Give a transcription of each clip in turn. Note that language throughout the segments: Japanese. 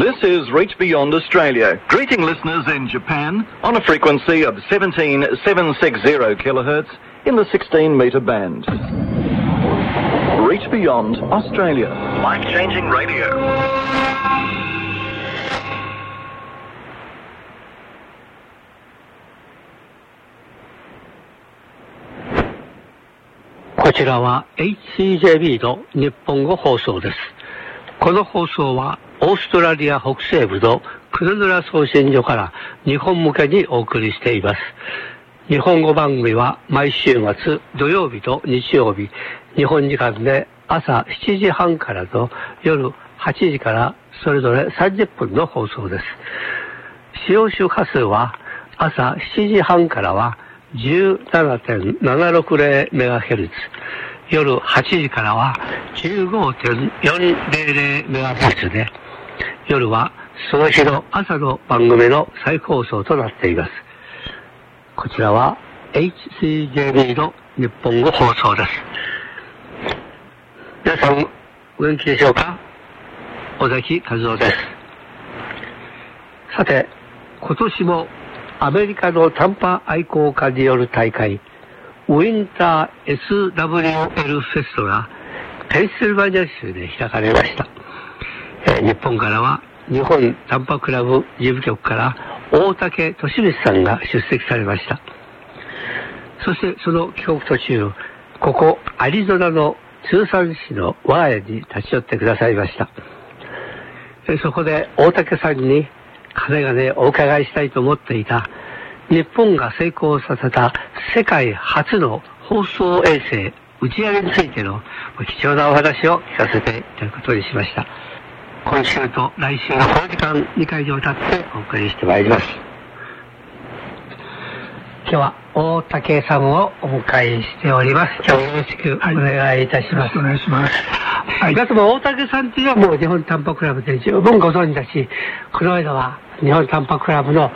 This is Reach Beyond Australia, greeting listeners in Japan on a frequency of 17760 kilohertz in the 16 metre band. Reach Beyond Australia. Life changing radio. こちらは HCJB の日本語放送です。この放送は オーストラリア北西部のクルヌラ送信所から日本向けにお送りしています。日本語番組は毎週末土曜日と日曜日、日本時間で朝7時半からと夜8時からそれぞれ30分の放送です。使用周波数は朝7時半からは 17.760MHz 夜8時からは 15.400MHz で夜はその日の朝の番組の再放送となっています。こちらは HCJB の日本語放送です。皆さんお元気でしょうか？尾崎和夫です。さて今年もアメリカの短波愛好家による大会、ウィンター SWL フェストがペンシルバニア州で開かれました。え、日本からは日本短波クラブ事務局から大竹利光さんが出席されました。そしてその帰国途中、ここアリゾナの中山市の我が家に立ち寄ってくださいました。そこで大竹さんに金がね、お伺いしたいと思っていた、日本が成功させた世界初の放送衛星打ち上げについての貴重なお話を聞かせていただくことにしました。今週と来週のこの時間2回にわたってお送りしてまいります。今日は大竹さんをお迎えしております。今日よろしくお願いいたします。はい、お願いします。はい。だも大竹さんっていうのはもう日本短波クラブで十分ご存知だし、この間は日本短波クラブの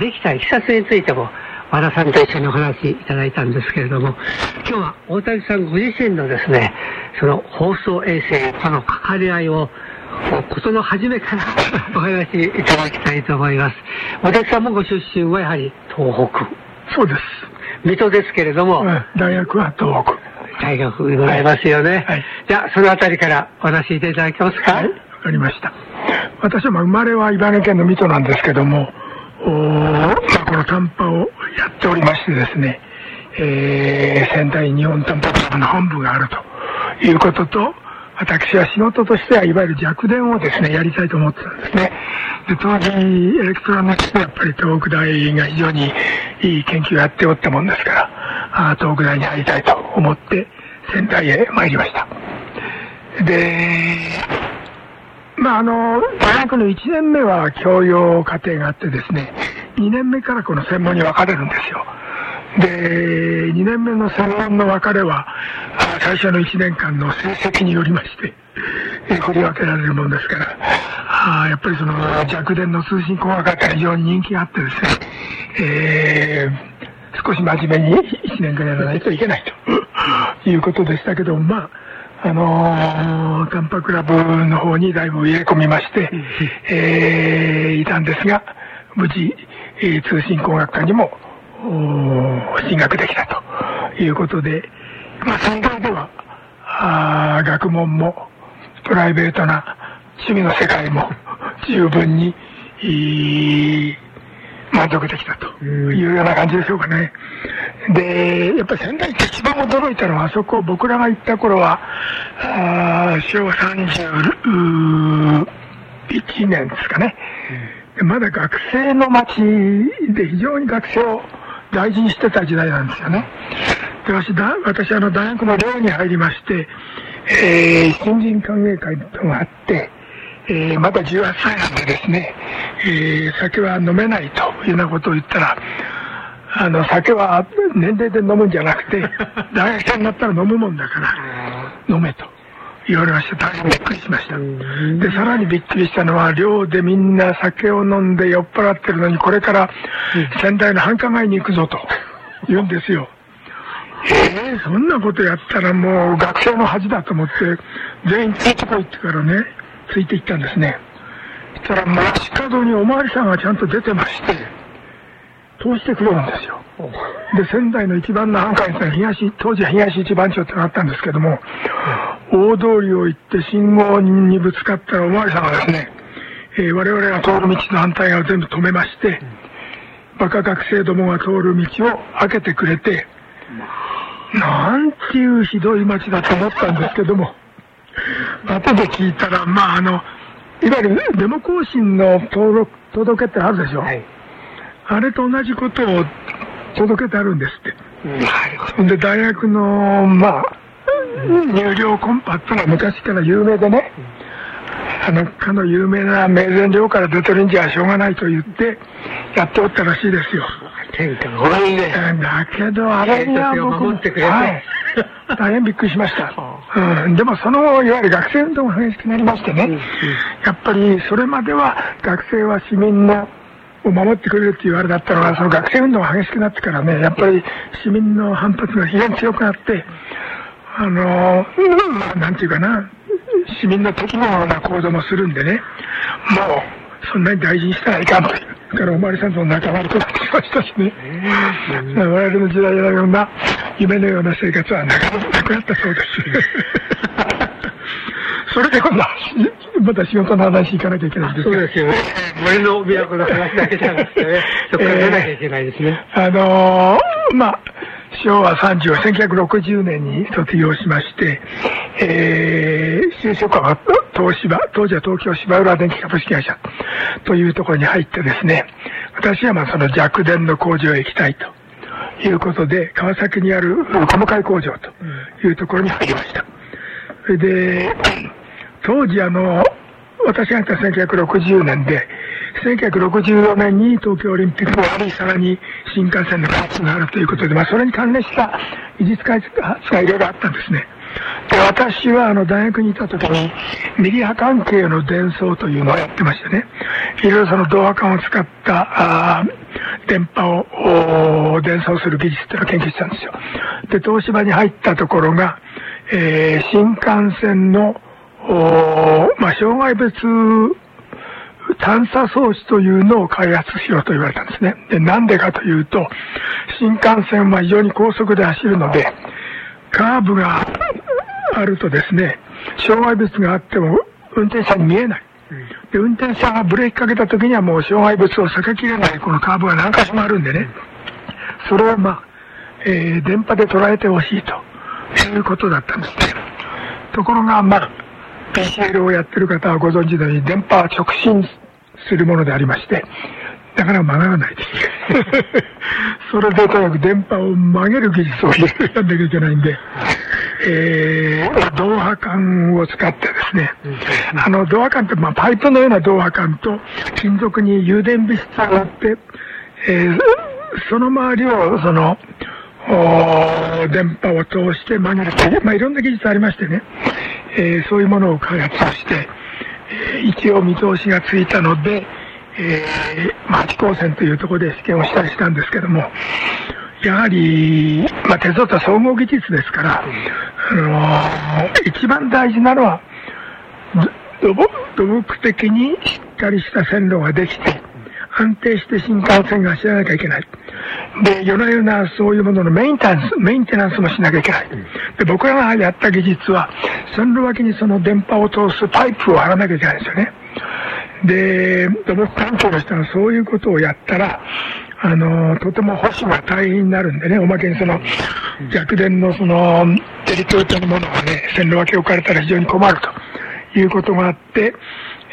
できたいきさつについても和田さんと一緒にお話しいただいたんですけれども、今日は大竹さんご自身のですね、その放送衛星との関わり合いをことの初めから お話しいただきたいと思います。私さんもご出身はやはり東北。そうです。水戸ですけれども。大学は東北。大学でございますよね。はい。じゃあ、そのあたりからお話しいただけますか？はい。わかりました。私は生まれは茨城県の水戸なんですけども、おまあ、この短波をやっておりましてですね、えー、仙台日本短波クラブの本部があるということと、私は仕事としてはいわゆる弱電をですね、やりたいと思ってたんですね。で、当時、エレクトロニクスでやっぱり東北大が非常にいい研究をやっておったもんですから、あ東北大に入りたいと思って仙台へ参りました。で、まああの、大学の1年目は教養課程があってですね、2年目からこの専門に分かれるんですよ。で、2年目の専門の分かれは、最初の1年間の成績によりまして、振り分けられるものですから、あやっぱりその弱電の通信工学科が非常に人気があってですね、えー、少し真面目に1年間やらないといけないということでしたけど、まあ、あのー、タンパクラブの方にだいぶ入れ込みまして、えー、いたんですが、無事、えー、通信工学科にも進学できたということで、まあ、仙台では、あ学問も、プライベートな趣味の世界も十分に、満足できたというような感じでしょうかね。で、やっぱり仙台って一番驚いたのは、あそこ僕らが行った頃は、あ昭和31年ですかね。まだ学生の街で非常に学生を大事にしてた時代なんですよね。で私だ私あの大学の寮に入りまして、えー、新人歓迎会とがあって、えー、まだ18歳なんでですね、えー、酒は飲めないというようなことを言ったら、あの、酒は年齢で飲むんじゃなくて、大学生になったら飲むもんだから、飲めと言われまして、大変びっくりしました。で、さらにびっくりしたのは、寮でみんな酒を飲んで酔っ払ってるのに、これから仙台の繁華街に行くぞと言うんですよ。えー、そんなことやったらもう学生の恥だと思って、全員ついてこいってからね、ついていったんですね。したら街角におまわりさんがちゃんと出てまして、通してくれるんですよ。で、仙台の一番の繁華街、東、当時は東一番町ってのがあったんですけども、大通りを行って信号にぶつかったらおまわりさんがですね、えー我々が通る道の反対側を全部止めまして、バカ学生どもが通る道を開けてくれて、なんていうひどい街だと思ったんですけども、後で聞いたら、まああの、いわゆるデモ行進の登録、届けってあるでしょ。はい。あれと同じことを届けてあるんですって。なるほほん。で、大学の、まあ、入寮コンパってのは昔から有名でね、あの、かの有名な名前寮から出てるんじゃしょうがないと言って、やっておったらしいですよ。だけど、あれには僕もはい、大変びっくりしました。は。うん、でもその後、いわゆる学生運動が激しくなりましてね、やっぱりそれまでは学生は市民のを守ってくれるって言われだったのが、その学生運動が激しくなってからね、やっぱり市民の反発が非常に強くなって、あの、なんていうかな、市民の敵のような行動もするんでね、もう、そんなに大事にしたらいかんという。だからおまわりさんとの仲間となってきましたしね。我々の時代のような夢のような生活はなかなかなくなったそうです。それで今度は、また仕事の話行かなきゃいけないんですがそうですよね。森の都の話だけじゃなくてね、そこから出なきゃいけないですね。あのーまあ、昭和30、1960年に卒業しまして、えー、就職は東芝、当時は東京芝浦電機株式会社というところに入ってですね、私はまあその弱電の工場へ行きたいということで、川崎にある細かい工場というところに入りました。それで、当時あの、私が行った1960年で、1964年に東京オリンピックがあり、さらに新幹線の開発があるということで、まあそれに関連した技術開発がいろいろあったんですね。で、私はあの大学にいた時に、ミリ波関係の伝送というのをやってましてね、いろいろその導波管を使った、あ電波を伝送する技術っていうのを研究したんですよ。で、東芝に入ったところが、えー新幹線の、まあ、障害別探査装置というのを開発しようと言われたんですね。で、なんでかというと、新幹線は非常に高速で走るので、カーブがあるとですね、障害物があっても運転者に見えない。で、運転者がブレーキかけた時にはもう障害物を避けきれないこのカーブが何箇所もあるんでね、それをまあ、えー電波で捉えてほしいということだったんですね。ところが、まあ、PCL をやってる方はご存知のように電波は直進するものでありまして、だから曲がらないです。それでとにかく電波を曲げる技術をやんなきゃいけないんで、えー、導波管を使ってですね、あの、導波管って、まあ、パイプのような導波管と、金属に誘電物質があって、えーその周りを、その、電波を通して曲げる。という、まあ、いろんな技術ありましてね、えーそういうものを開発して、えー一応見通しがついたので、えー、まあ、八高線というところで試験をしたりしたんですけども、やはり、まあ、鉄道とは総合技術ですから、あのー一番大事なのは、土木的にしっかりした線路ができて、安定して新幹線が走らなきゃいけない。で、夜な夜なそういうもののメインテナンス、メンテナンスもしなきゃいけない。で、僕らがやった技術は、線路脇にその電波を通すパイプを張らなきゃいけないんですよね。で、土木関係の人はそういうことをやったら、あの、とても保守が大変になるんでね、おまけにその、逆電のその、テリトリーのものがね、線路脇置かれたら非常に困るということがあって、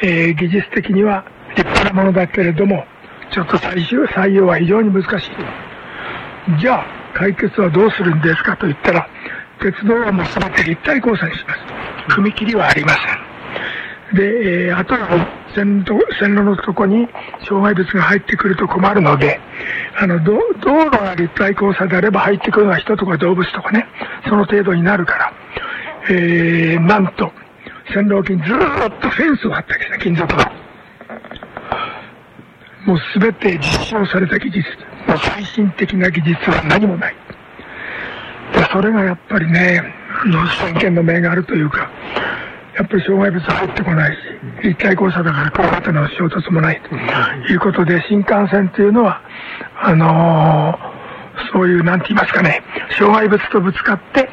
えー技術的には立派なものだけれども、ちょっと最終採用は非常に難しい。じゃあ、解決はどうするんですかと言ったら、鉄道はもう全て立体交差にします。踏切はありません。で、えー、あとは線路線路のとこに障害物が入ってくると困るので、あの、道路が立体交差であれば入ってくるのは人とか動物とかね、その程度になるから、えー、なんと、線路脇にずっとフェンスを張ったわけですね、金属の。もうすべて実証された技術。もう最新的な技術は何もない。で、それがやっぱりね、あの、先見の明があるというか、やっぱり障害物入ってこないし、立体交差だから車との衝突もないということで、新幹線っていうのは、あのー、そういう、なんて言いますかね、障害物とぶつかって、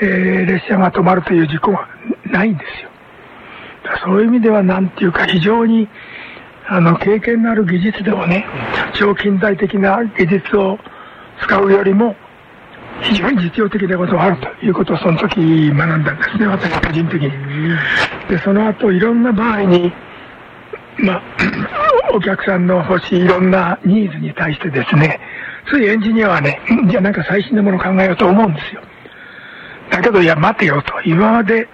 えー、列車が止まるという事故はないんですよ。そういう意味では、なんていうか、非常に、あの、経験のある技術でもね、超近代的な技術を使うよりも、非常に実用的なことがあるということをその時学んだんですね、私個人的に。で、その後いろんな場合に、まあ、お客さんの欲しいいろんなニーズに対してですね、ついエンジニアはね、じゃあなんか最新のものを考えようと思うんですよ。だけど、いや、待てよと。今まで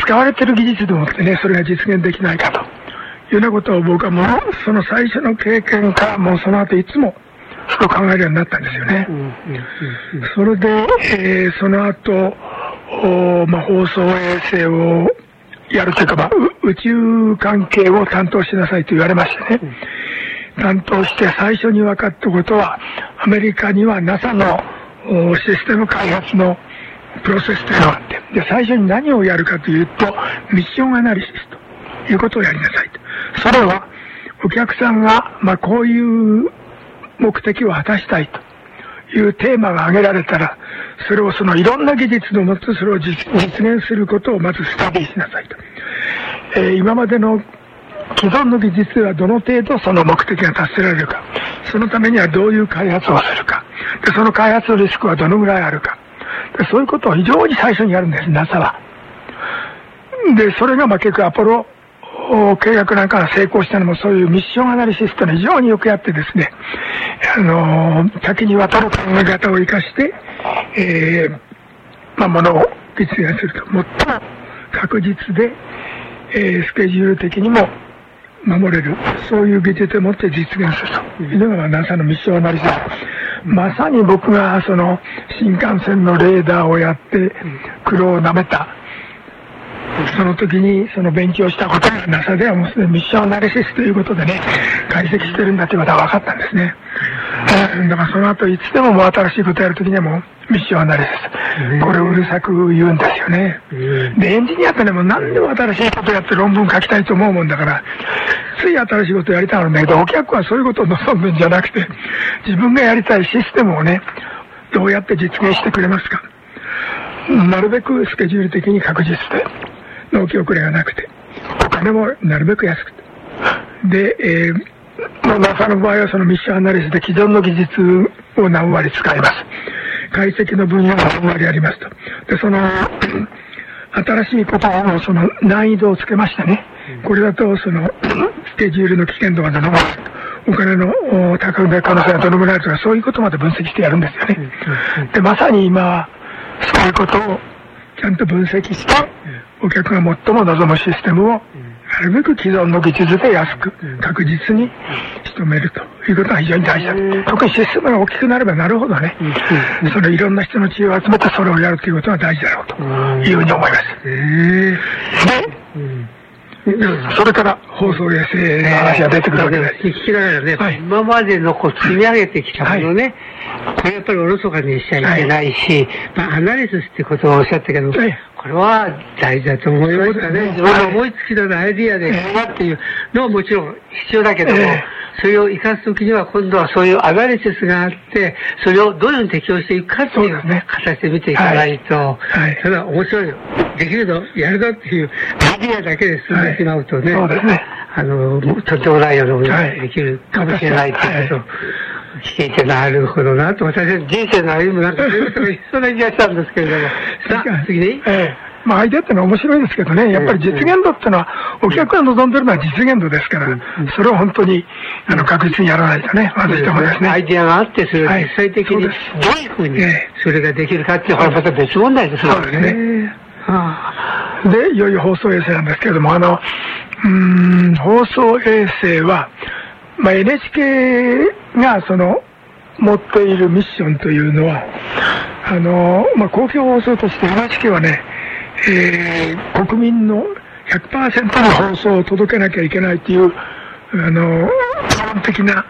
使われてる技術でもってね、それが実現できないかと。いうようなことを僕はもう、その最初の経験からもうその後いつもふと考えるようになったんですよね。それで、えー、その後、おまあ、放送衛星をやるというか、まあ、宇宙関係を担当しなさいと言われましてね。担当して最初に分かったことは、アメリカには NASA のシステム開発のプロセスというのがあって、で、最初に何をやるかというと、ミッションアナリシスということをやりなさいと。それは、お客さんが、まあ、こういう目的を果たしたいというテーマが挙げられたら、それをそのいろんな技術のもとそれを実現することをまずスタディしなさいと。えー、今までの既存の技術ではどの程度その目的が達せられるか、そのためにはどういう開発をするか、でその開発のリスクはどのぐらいあるか、でそういうことを非常に最初にやるんです、NASA は。で、それがまあ結局アポロ契約なんかが成功したのもそういうミッションアナリシストに非常によくやってですね、あの多岐にわたる考え方を生かして、えー、まあ、ものを実現すると。最も確実で、えー、スケジュール的にも守れる、そういう技術を持って実現するというのが NASA のミッションアナリシス。まさに僕がその新幹線のレーダーをやって苦労をなめたその時にその勉強したことが NASA ではもうすでにミッションアナリシスということでね、解析してるんだということは分かったんですね。だからその後いつでももう新しいことやるときにはもうミッションアナリシス。これをうるさく言うんですよね。で、エンジニアってね、もう何でも新しいことやって論文書きたいと思うもんだから、つい新しいことやりたがるんだけど、お客はそういうことを望んでんじゃなくて、自分がやりたいシステムをね、どうやって実現してくれますか。なるべくスケジュール的に確実で、納期遅れがなくて、お金もなるべく安くて。で、えー、まあ、NASA の場合はそのミッションアナリスで既存の技術を何割使います。解析の分野が何割ありますと。で、その、新しいことのその難易度をつけましてね、これだとその、スケジュールの危険度がどのぐらいお金の高め可能性がどのぐらいとか、そういうことまで分析してやるんですよね。で、まさに今、そういうことをちゃんと分析して、お客が最も望むシステムを、なるべく既存の技術で安く、確実に仕留めるということが非常に大事だと。特にシステムが大きくなればなるほどね、そのいろんな人の知恵を集めてそれをやるということが大事だろうというふうに思います。で、それから放送衛星の話が出てくるわけで。す。聞きながらね、はい、今までのこう積み上げてきたものね、はい、これやっぱりおろそかにしちゃいけないし、はい、まあ、アナリスってことをおっしゃったけど、これは大事だと思いましたね。自分の思いつきのアイディアで、っていうのはもちろん必要だけども、それを生かすときには今度はそういうアナリシスがあって、それをどういうふうに適用していくかっていう形で見ていかないと、はい、それは面白い。よ。できるの、やるのっていうアイディアだけで進んでしまうとね、そうですね。あの、とんでもないようなものができるかもしれないっていうことを聞いてなるほどなと、私は人生の歩みなんかそんな気がしたんですけれども。さあ、次に、ええまあ、アイデアってのは面白いですけどね、やっぱり実現度っていうのは、お客が望んでるのは実現度ですから、それを本当にあの確実にやらないとね、まずいと思いますね。アイデアがあって、それを実際的にどういうふうにそれができるかっていうのはまた別問題ですよね。で、いよいよ放送衛星なんですけれども、あの、うん、放送衛星は、まあ、NHK がその、持っているミッションというのは、あの、まあ、公共放送として NHK はね、えー、国民の100%の放送を届けなきゃいけないという、あの、基本的な、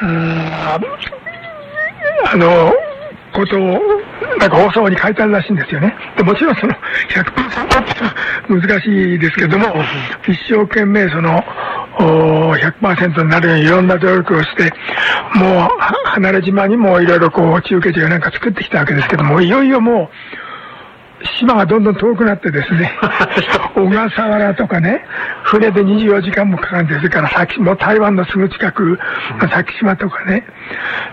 ああの、ことを、なんか放送に書いてあるらしいんですよね。でもちろんその100%って難しいですけども、一生懸命その、100%になるようにいろんな努力をして、もう離れ島にもいろいろこう中継所なんか作ってきたわけですけども、いよいよもう、島がどんどん遠くなってですね、小笠原とかね、船で24時間もかかるんです。から、先もう台湾のすぐ近くの先島とかね、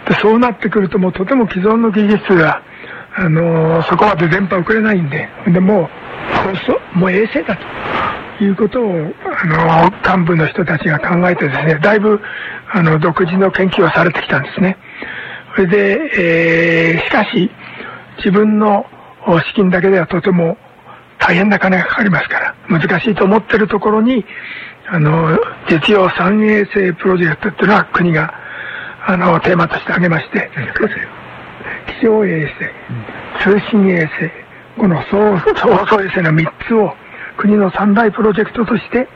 でそうなってくるともうとても既存の技術が、あのー、そこまで電波送れないんで、でもう、そうもう衛星だということを、あのー、幹部の人たちが考えてですね、だいぶ、あの、独自の研究をされてきたんですね。それで、えー、しかし、自分の資金だけではとても大変な金がかかりますから、難しいと思ってるところに、あの、実用三衛星プロジェクトっていうのは国が、あの、テーマとして挙げまして、気象衛星、通信衛星、この総総送衛星の3つを国の三大プロジェクトとして、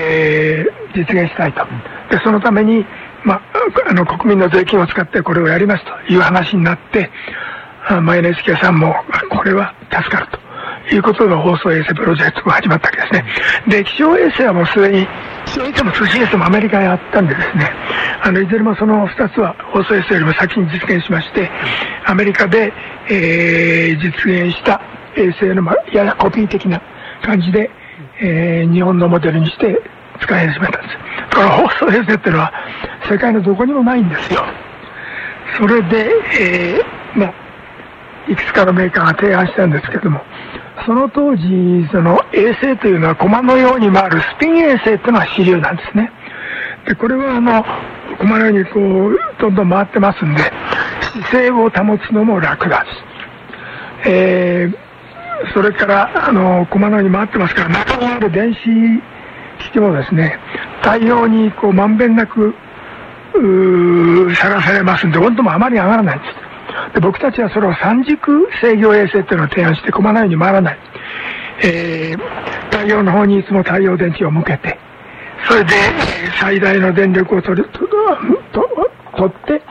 えー、実現したいと。で、そのために、ま、あの、国民の税金を使ってこれをやりますという話になって、まあ、NHK さんも、これは助かると。いうことの放送衛星プロジェクトが始まったわけですね。で、気象衛星はもうすでに、気象衛星も通信衛星もアメリカへあったんでですね、あの、いずれもその2つは放送衛星よりも先に実現しまして、アメリカで、えー、実現した衛星の、ま、ややコピー的な感じで、えー、日本のモデルにして使い始めたんです。この放送衛星っていうのは、世界のどこにもないんですよ。それで、えー、まあ、いくつかのメーカーが提案したんですけども、その当時、その衛星というのは駒のように回るスピン衛星というのは主流なんですね。で、これはあの、駒のようにこう、どんどん回ってますんで、姿勢を保つのも楽だし、えー、それから、あの、駒のように回ってますから、中にある電子機器もですね、太陽にこう、まんべんなく、うさらされますんで、温度もあまり上がらないんです。で僕たちはそれを三軸制御衛星っていうのを提案して駒のように回らない、えー、太陽の方にいつも太陽電池を向けてそれで最大の電力を取ると取って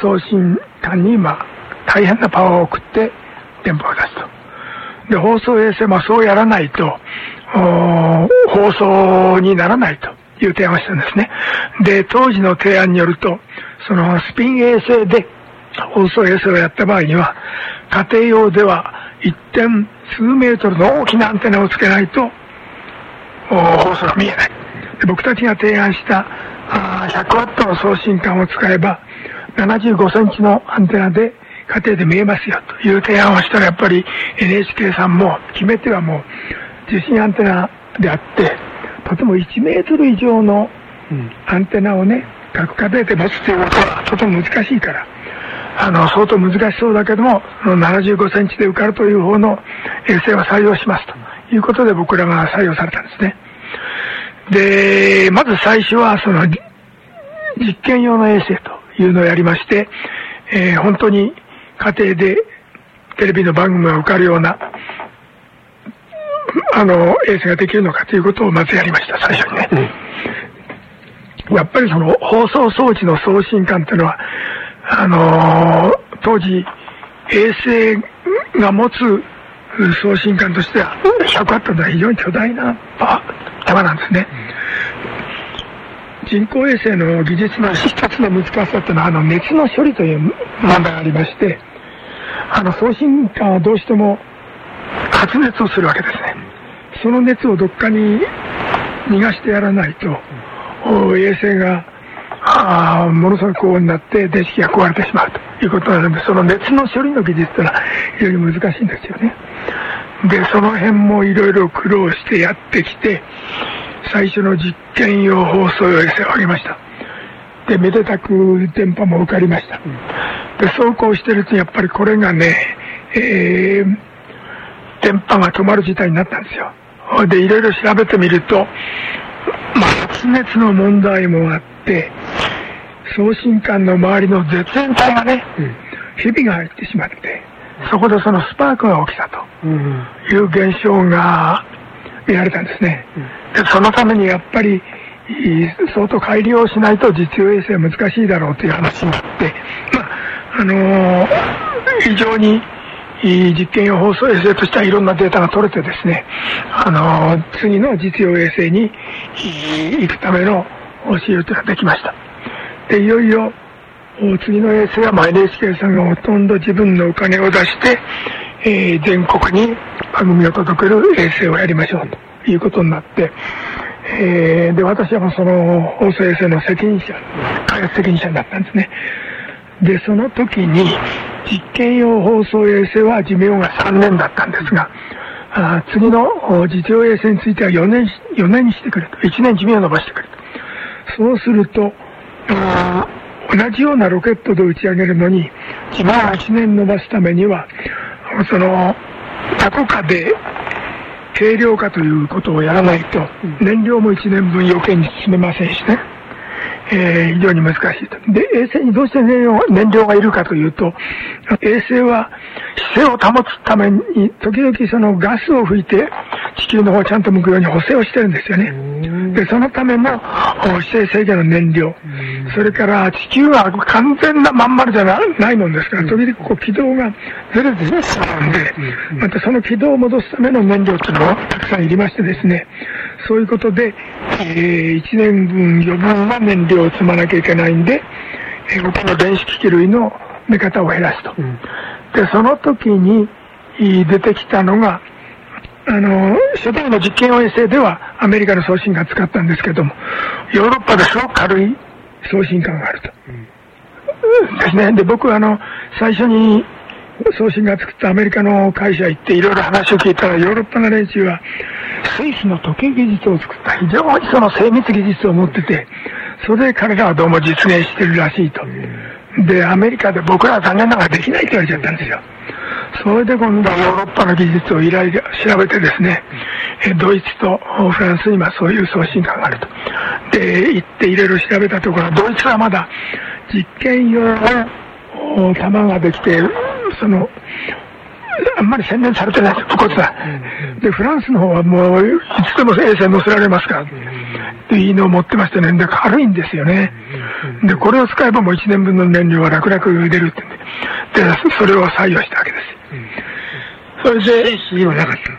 送信管に、まあ、大変なパワーを送って電波を出すと。で、放送衛星もそうやらないと、放送にならないという提案をしたんですね。で、当時の提案によると、そのスピン衛星で放送衛星をやった場合には、家庭用では一点数メートルの大きなアンテナをつけないと、放送が見えない。で僕たちが提案した100ワットの送信管を使えば、75センチのアンテナで家庭で見えますよという提案をしたら、やっぱり NHK さんも決めてはもう受信アンテナであって、とても1メートル以上のアンテナをね、各家庭で持つということはとても難しいから、あの、相当難しそうだけども、75センチで受かるという方の衛星は採用しますということで僕らが採用されたんですね。で、まず最初はその実験用の衛星というのをやりまして、えー、本当に家庭でテレビの番組が受かるような、あの、衛星ができるのかということをまずやりました、最初にね。うん、やっぱりその放送装置の送信管というのは、あの、当時、衛星が持つ送信管としては、100ワットでは非常に巨大な玉なんですね。人工衛星の技術の一つの難しさっていうのは、あの、熱の処理という問題がありまして、あの、送信管はどうしても発熱をするわけですね。その熱をどっかに逃がしてやらないと、衛星があものすごい高温になって電子機が壊れてしまうということなので、その熱の処理の技術というのは非常に難しいんですよね。で、その辺もいろいろ苦労してやってきて、最初の実験用放送衛星を上げました。で、めでたく電波も受かりました。で、走行してるとやっぱりこれがね、えー、電波が止まる事態になったんですよ。で、いろいろ調べてみると、まあ、発熱の問題もあって、送信管の周りの絶縁体がね、うん、ひびが入ってしまって、そこでそのスパークが起きたという現象が見られたんですね。でそのためにやっぱり、相当改良しないと実用衛星は難しいだろうという話になって、まあ、あのー、非常に実験用放送衛星としてはいろんなデータが取れてですね、あの、次の実用衛星に行くための仕様というのができました。で、いよいよ、次の衛星は、まあ、NHK さんがほとんど自分のお金を出して、えー、全国に番組を届ける衛星をやりましょうということになって、えー、で、私はその放送衛星の責任者、開発責任者になったんですね。で、その時に、実験用放送衛星は寿命が3年だったんですが、あ次の実用衛星については4年、4年にしてくれと。1年寿命を伸ばしてくれと。そうすると、同じようなロケットで打ち上げるのに、寿命を1年伸ばすためには、その、どこかで軽量化ということをやらないと、燃料も1年分余計に進めませんしね。えー、非常に難しいと。で、衛星にどうして燃料燃料がいるかというと、衛星は姿勢を保つために、時々そのガスを吹いて、地球の方をちゃんと向くように補正をしてるんですよね。で、そのための姿勢制御の燃料。それから地球は完全なまん丸じゃないもんですから、時々こう軌道がずれてしまうん。で、またその軌道を戻すための燃料っていうのはたくさんいりましてですね、そういうことで、えー、1年分余分な燃料を積まなきゃいけないんで、えー、他の電子機器類の目方を減らすと。で、その時に出てきたのが、あの、初代の実験衛星ではアメリカの送信管使ったんですけども、ヨーロッパですごく軽い送信管があると。ね。で、僕はあの、最初に送信が作ったアメリカの会社行っていろいろ話を聞いたら、ヨーロッパの連中は、スイスの時計技術を作った非常にその精密技術を持ってて、それで彼らはどうも実現してるらしいと。で、アメリカで僕らは残念ながらできないって言われちゃったんですよ。それで今度はヨーロッパの技術を依頼で調べてですね、ドイツとフランスにはそういう送信管があると。で、行っていろいろ調べたところ、ドイツはまだ実験用の弾ができて、その、あんまり洗練されてないです、武骨だ。で、フランスの方はもう、いつでも衛星乗せられますから、っていいのを持ってましてね、で、軽いんですよね。で、これを使えばもう1年分の燃料は楽々出るってで、で、それを採用したわけです。それで、スイスにはなかった。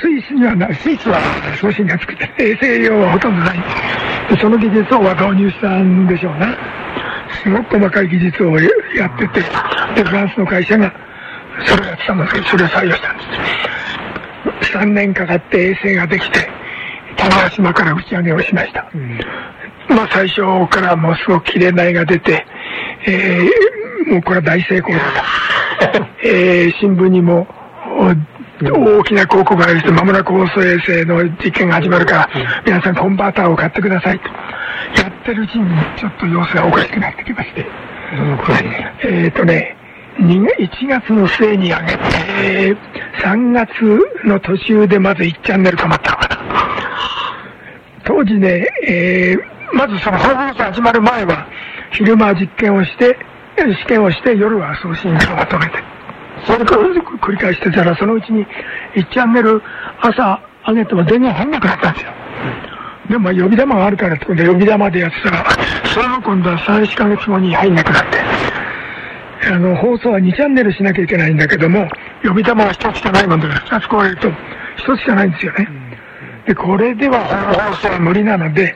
スイスにはない。スイスは送信が作って、衛星用はほとんどない。で、その技術を導入したんでしょうな。すごく細かい技術をやってて、で、フランスの会社が、それをやってたんですけど、それを採用したんです。3年かかって衛星ができて、種子島から打ち上げをしました。うん、まあ最初からもうすごく綺麗な絵が出て、えー、もうこれは大成功だと。えー、新聞にも、大きな広告がありままもなく放送衛星の実験が始まるから、皆さんコンバーターを買ってくださいと。やってるうちにちょっと様子がおかしくなってきまして。えっとね、1月の末に上げて、3月の途中でまず1チャンネル止まったのかな。当時ね、えー、まずその放送始まる前は、昼間実験をして、試験をして、夜は送信をまとめて。それから繰り返してたら、そのうちに1チャンネル朝上げても電源入んなくなったんですよ。でも呼び玉があるからってことで呼び玉でやってたら、それも今度は3、4ヶ月後に入んなくなって。あの、放送は2チャンネルしなきゃいけないんだけども、呼び玉は1つしかないもんだから2つ壊れると1つしかないんですよね。で、これでは放送は無理なので、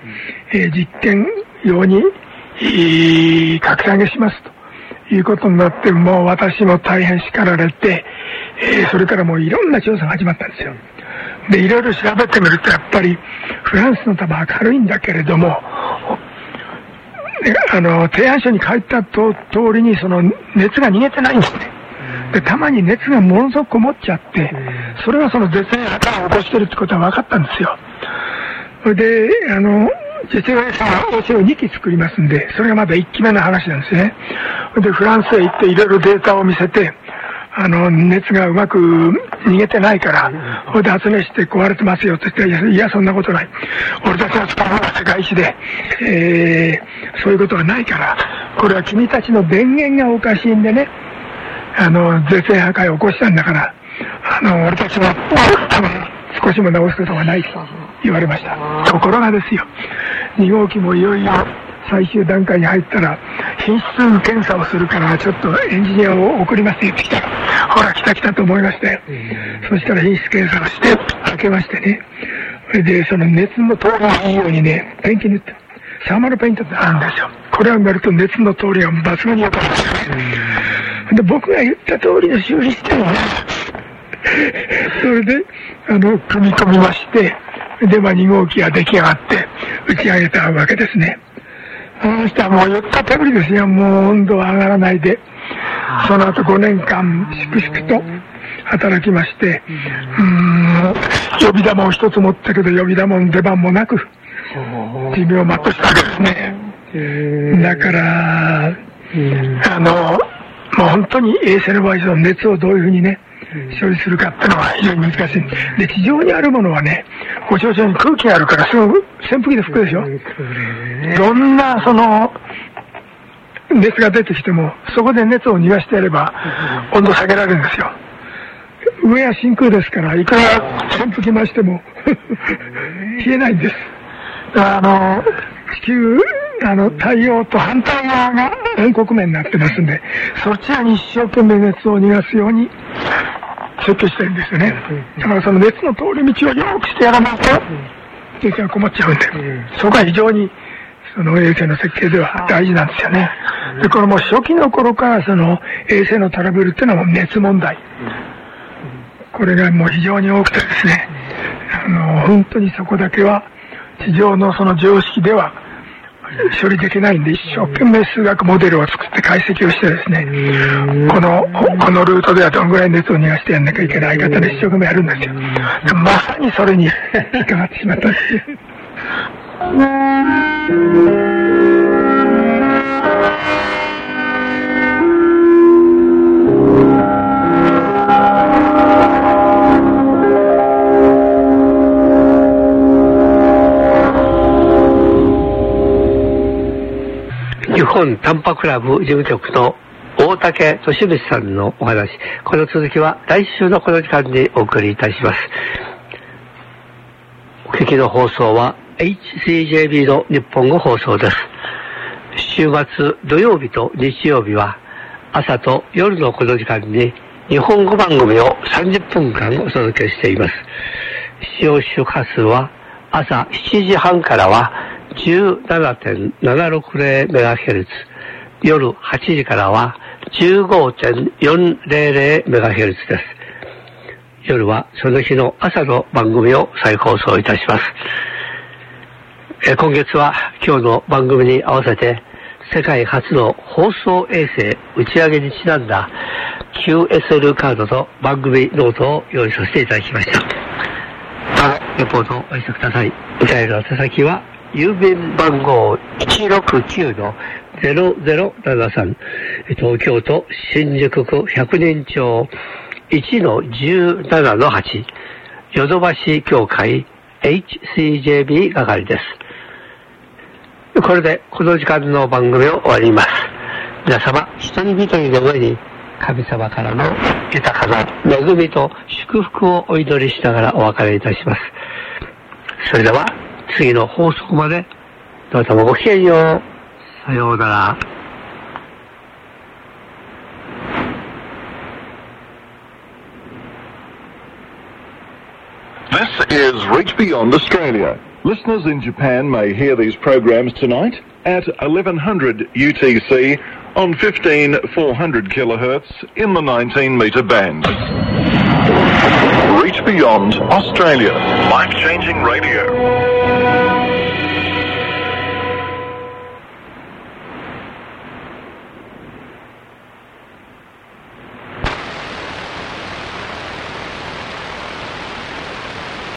えー、実験用に、えー、格下げしますと。いうことになって、もう私も大変叱られて、えー、それからもういろんな調査が始まったんですよ。で、いろいろ調べてみると、やっぱり、フランスの弾は軽いんだけれども、あの、提案書に書いたと通りに、その熱が逃げてないんですね。で、たまに熱がものすごくこもっちゃって、それがその絶縁破壊を起こしてるってことは分かったんですよ。それで、あの、実用衛星は衛星を2機作りますんで、それがまだ1機目の話なんですね。で、フランスへ行っていろいろデータを見せて、あの、熱がうまく逃げてないから、ほいで発熱して壊れてますよって言って、いや、そんなことない。俺たちが使うのは世界史で、えー、そういうことはないから、これは君たちの電源がおかしいんでね、あの、絶縁破壊を起こしたんだから、あの、俺たちは、多分、少しも直すことがないと言われました。ところがですよ、2号機もいよいよ最終段階に入ったら、品質検査をするから、ちょっとエンジニアを送りますって言ってきたら、ほら、来た来たと思いましたよ。そしたら品質検査をして、開けましてね。それで、その熱の通りがいいようにね、ペンキ塗って、サーマルペイントってあるんですよ。これを塗ると熱の通りが抜群に良かったんです。で、僕が言った通りの修理してもね、それで、あの、組み込みまして、で、まあ、2号機が出来上がって、打ち上げたわけですね。あしたらもう言った通りですよ。もう温度は上がらないで。その後5年間、粛々と働きまして、うーん、予備玉を一つ持ったけど、予備玉の出番もなく、寿命を全うしたわけですね。だから、あの、もう本当に衛星の場合、その熱をどういうふうにね、処理するかっていうのは非常に難しい。で、地上にあるものはね、ご承知のように空気があるからすぐ扇風機で吹くでしょ。どんな、その、熱が出てきても、そこで熱を逃がしてやれば、温度下げられるんですよ。上は真空ですから、いくら扇風機回しても、冷えないんです。あの、地球、あの、太陽と反対側が暗黒面になってますんで、そちらに一生懸命熱を逃がすように設計してるんですよね。だからその熱の通り道をよくしてやらないと、衛星が困っちゃうんで、そこが非常に、その衛星の設計では大事なんですよね。で、これもう初期の頃からその衛星のトラブルっていうのはもう熱問題。これがもう非常に多くてですね、あの、本当にそこだけは地上のその常識では処理できないんで、一生懸命数学モデルを作って解析をしてですね、この、このルートではどのぐらい熱を逃がしてやんなきゃいけないかって一生懸命やるんですよ。でまさにそれに引っかかってしまったんですよ。本タンパクラブ事務局の大竹俊光さんのお話。この続きは来週のこの時間にお送りいたします。お聞きの放送は HCJB の日本語放送です。週末土曜日と日曜日は朝と夜のこの時間に日本語番組を30分間お届けしています。使用周波数は朝7時半からは 17.760MHz、夜8時からは 15.400MHz です。夜はその日の朝の番組を再放送いたします。え今月は今日の番組に合わせて世界初の放送衛星打ち上げにちなんだ QSL カードと番組ノートを用意させていただきました。レポートをお寄せください。お便りの手先は郵便番号169-0073東京都新宿区百人町1-17-8ヨドバシ協会 HCJB 係です。これでこの時間の番組を終わります。皆様、一人一人の上に神様からの豊かな恵みと祝福をお祈りしながらお別れいたします。それでは、次の放送まで、どうぞごきげんよう。さようなら。 This is Reach Beyond Australia. Listeners in Japan may hear these programs tonight at 1100 UTC on 15400 kilohertz in the 19 meter band. Reach Beyond Australia. Life changing radio.